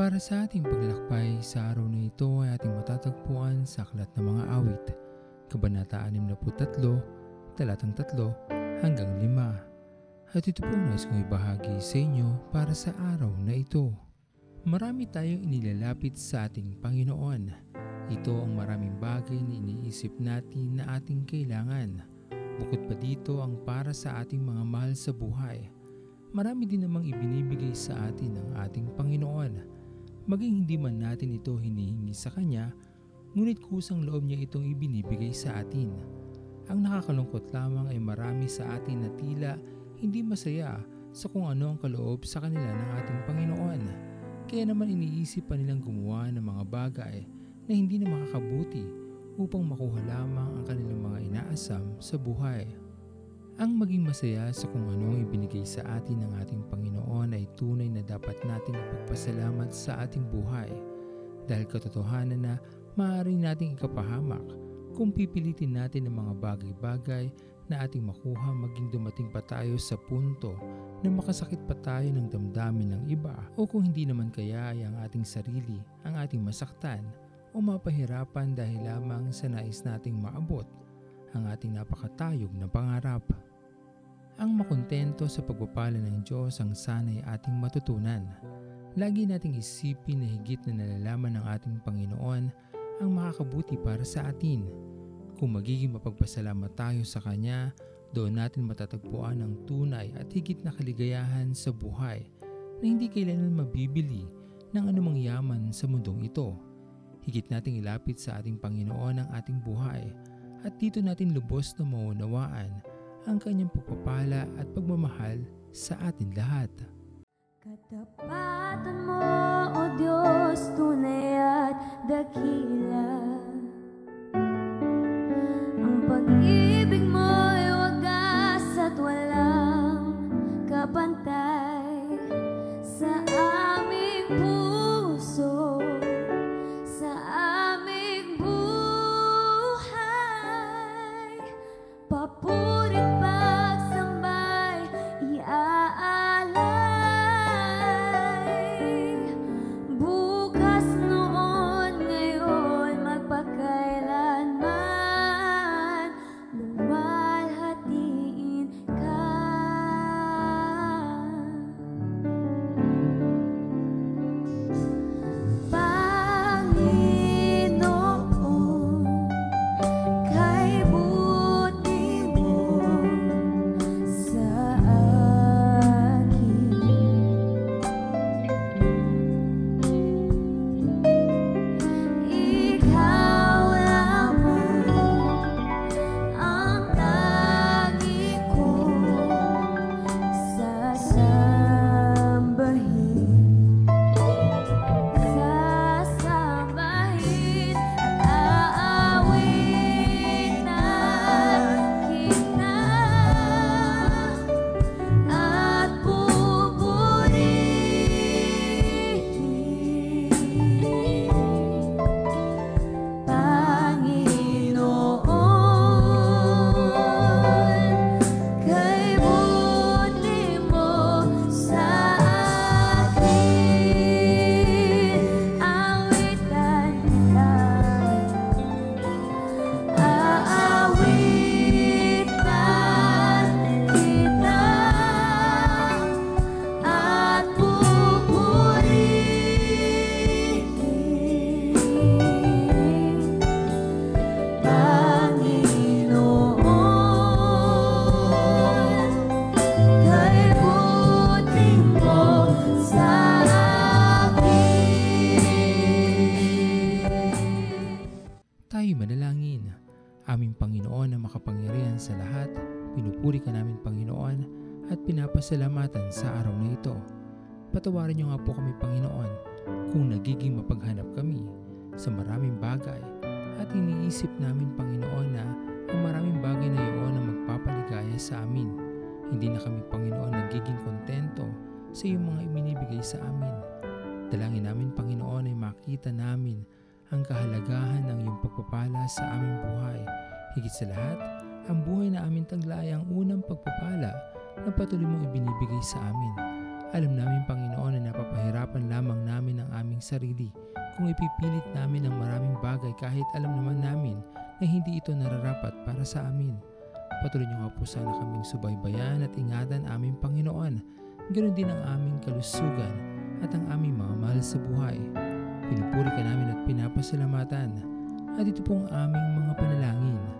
Para sa ating paglalakbay sa araw na ito ay ating matatagpuan sa Aklat ng Mga Awit, Kabanata 63, Talatang 3 hanggang 5. At ito po nais kong ibahagi sa inyo para sa araw na ito. Marami tayong inilalapit sa ating Panginoon. Ito ang maraming bagay na iniisip natin na ating kailangan. Bukod pa dito ang para sa ating mga mahal sa buhay. Marami din namang ibinibigay sa atin ng ating. Maging hindi man natin ito hinihingi sa Kanya, ngunit kusang loob niya itong ibinibigay sa atin. Ang nakakalungkot lamang ay marami sa atin na tila hindi masaya sa kung ano ang kaloob sa kanila ng ating Panginoon. Kaya naman iniisip pa nilang gumawa ng mga bagay na hindi na makakabuti upang makuha lamang ang kanilang mga inaasam sa buhay. Ang maging masaya sa kung anong ibinigay sa atin ng ating Panginoon ay tunay na dapat nating ipagpasalamat sa ating buhay dahil katotohanan na maaari nating ikapahamak kung pipilitin natin ang mga bagay-bagay na ating makuha maging dumating pa tayo sa punto na makasakit pa tayo ng damdamin ng iba o kung hindi naman kaya ay ang ating sarili ang ating masaktan o mapahirapan dahil lamang sa nais nating maabot ang ating napakatayog na pangarap. Ang makontento sa pagpapala ng Diyos ang sanay ating matutunan. Lagi nating isipin na higit na nalalaman ng ating Panginoon ang makakabuti para sa atin. Kung magiging mapagpasalamat tayo sa Kanya, doon natin matatagpuan ang tunay at higit na kaligayahan sa buhay na hindi kailanman mabibili ng anumang yaman sa mundong ito. Higit nating ilapit sa ating Panginoon ang ating buhay at dito natin lubos na maunawaan ang kanyang pagpapala at pagmamahal sa atin lahat. Katapatan mo, O Diyos, tunay at dakila. Aming Panginoon na makapangyarihan sa lahat, pinupuri ka namin Panginoon at pinapasalamatan sa araw na ito. Patawarin niyo nga po kami Panginoon kung nagiging mapaghanap kami sa maraming bagay at iniisip namin Panginoon na ang maraming bagay na iyon ang magpapaligaya sa amin. Hindi na kami Panginoon nagiging kontento sa iyong mga ibinibigay sa amin. Dalangin namin Panginoon ay makita namin ang kahalagahan ng iyong pagpapala sa aming buhay. Higit sa lahat, ang buhay na aming taglay ang unang pagpapala na patuloy mong ibinibigay sa amin. Alam namin Panginoon na napapahirapan lamang namin ang aming sarili kung ipipilit namin ang maraming bagay kahit alam naman namin na hindi ito nararapat para sa amin. Patuloy niyo nga po sana kaming subaybayan at ingatan aming Panginoon. Ganon din ang aming kalusugan at ang aming mga mahal sa buhay. Pinupuri ka namin at pinapasalamatan. At ito pong aming mga panalangin